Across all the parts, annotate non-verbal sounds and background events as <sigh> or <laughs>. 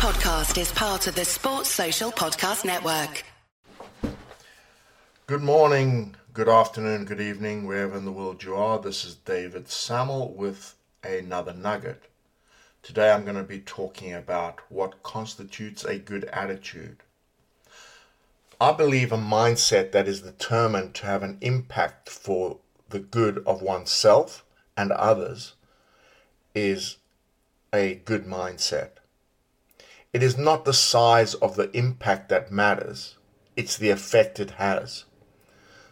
podcast is part of the Sports Social Podcast Network. Good morning, good afternoon, good evening, wherever in the world you are. This is David Sammel with another nugget. Today I'm going to be talking about what constitutes a good attitude. I believe a mindset that is determined to have an impact for the good of oneself and others is a good mindset. It is not the size of the impact that matters, it's the effect it has,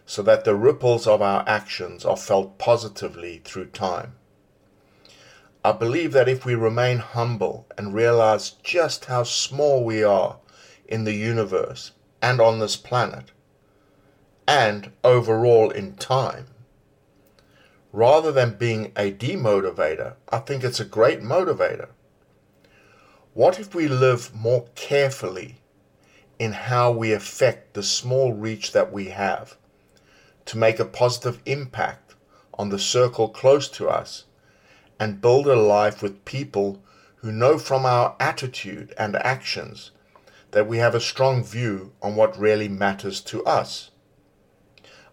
so that the ripples of our actions are felt positively through time. I believe that if we remain humble and realize just how small we are in the universe and on this planet, and overall in time, rather than being a demotivator, I think it's a great motivator. What if we live more carefully in how we affect the small reach that we have to make a positive impact on the circle close to us and build a life with people who know from our attitude and actions that we have a strong view on what really matters to us?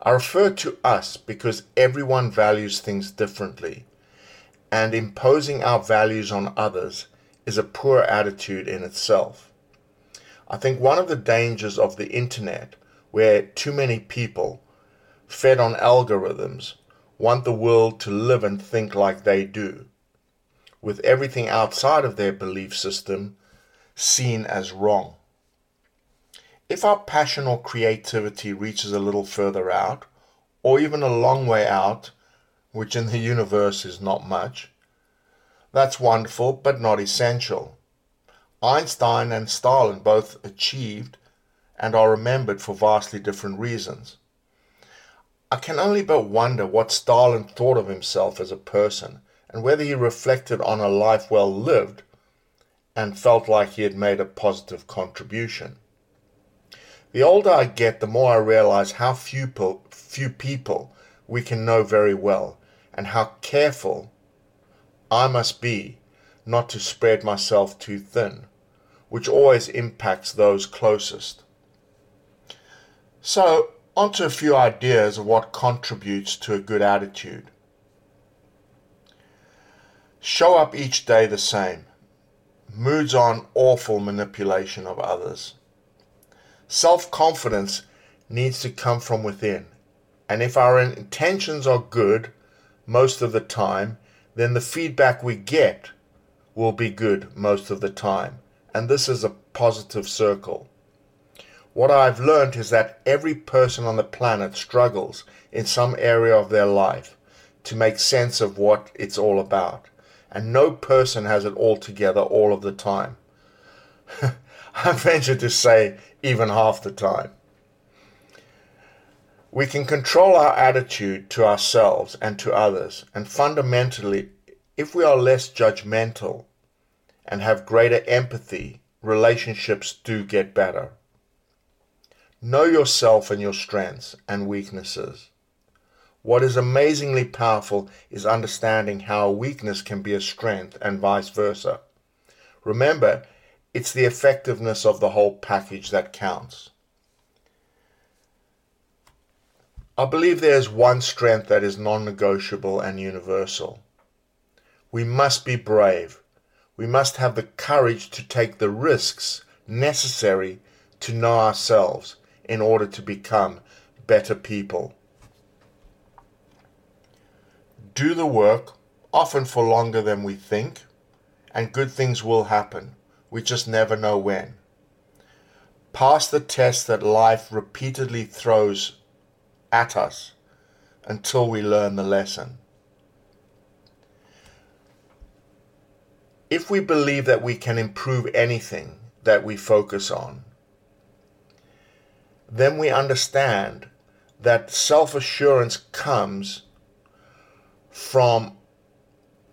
I refer to us because everyone values things differently, and imposing our values on others is a poor attitude in itself. I think one of the dangers of the internet, where too many people, fed on algorithms, want the world to live and think like they do, with everything outside of their belief system seen as wrong. If our passion or creativity reaches a little further out, or even a long way out, which in the universe is not much, that's wonderful but not essential. Einstein and Stalin both achieved and are remembered for vastly different reasons. I can only but wonder what Stalin thought of himself as a person and whether he reflected on a life well lived and felt like he had made a positive contribution. The older I get, the more I realize how few, few people we can know very well and how careful I must be not to spread myself too thin, which always impacts those closest. So, on to a few ideas of what contributes to a good attitude. Show up each day the same. Moods on awful manipulation of others. Self confidence needs to come from within. And if our intentions are good most of the time, then the feedback we get will be good most of the time. And this is a positive circle. What I've learned is that every person on the planet struggles in some area of their life to make sense of what it's all about. And no person has it all together all of the time. <laughs> I venture to say even half the time. We can control our attitude to ourselves and to others, and fundamentally, if we are less judgmental and have greater empathy, relationships do get better. Know yourself and your strengths and weaknesses. What is amazingly powerful is understanding how a weakness can be a strength and vice versa. Remember, it's the effectiveness of the whole package that counts. I believe there is one strength that is non negotiable and universal. We must be brave. We must have the courage to take the risks necessary to know ourselves in order to become better people. Do the work, often for longer than we think, and good things will happen. We just never know when. Pass the test that life repeatedly throws at us until we learn the lesson. If we believe that we can improve anything that we focus on, then we understand that self assurance comes from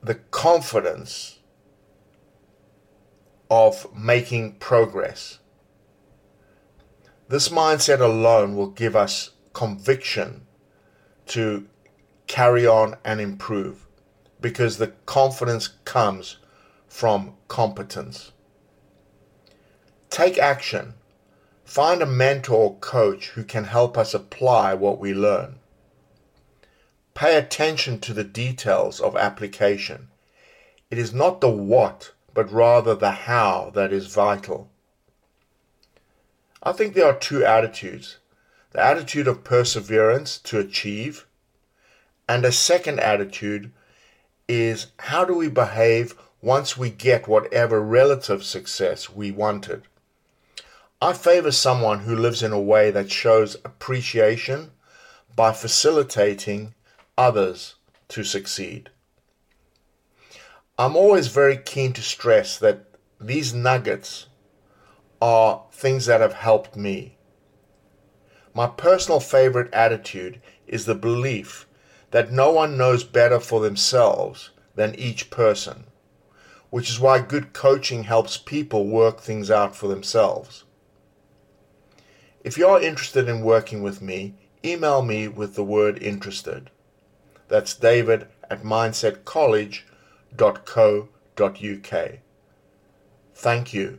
the confidence of making progress. This mindset alone will give us conviction to carry on and improve because the confidence comes from competence. Take action. Find a mentor or coach who can help us apply what we learn. Pay attention to the details of application. It is not the what, but rather the how that is vital. I think there are two attitudes the attitude of perseverance to achieve, and a second attitude is how do we behave once we get whatever relative success we wanted. I favor someone who lives in a way that shows appreciation by facilitating others to succeed. I'm always very keen to stress that these nuggets are things that have helped me. My personal favorite attitude is the belief that no one knows better for themselves than each person, which is why good coaching helps people work things out for themselves. If you are interested in working with me, email me with the word interested. That's david at mindsetcollege.co.uk. Thank you.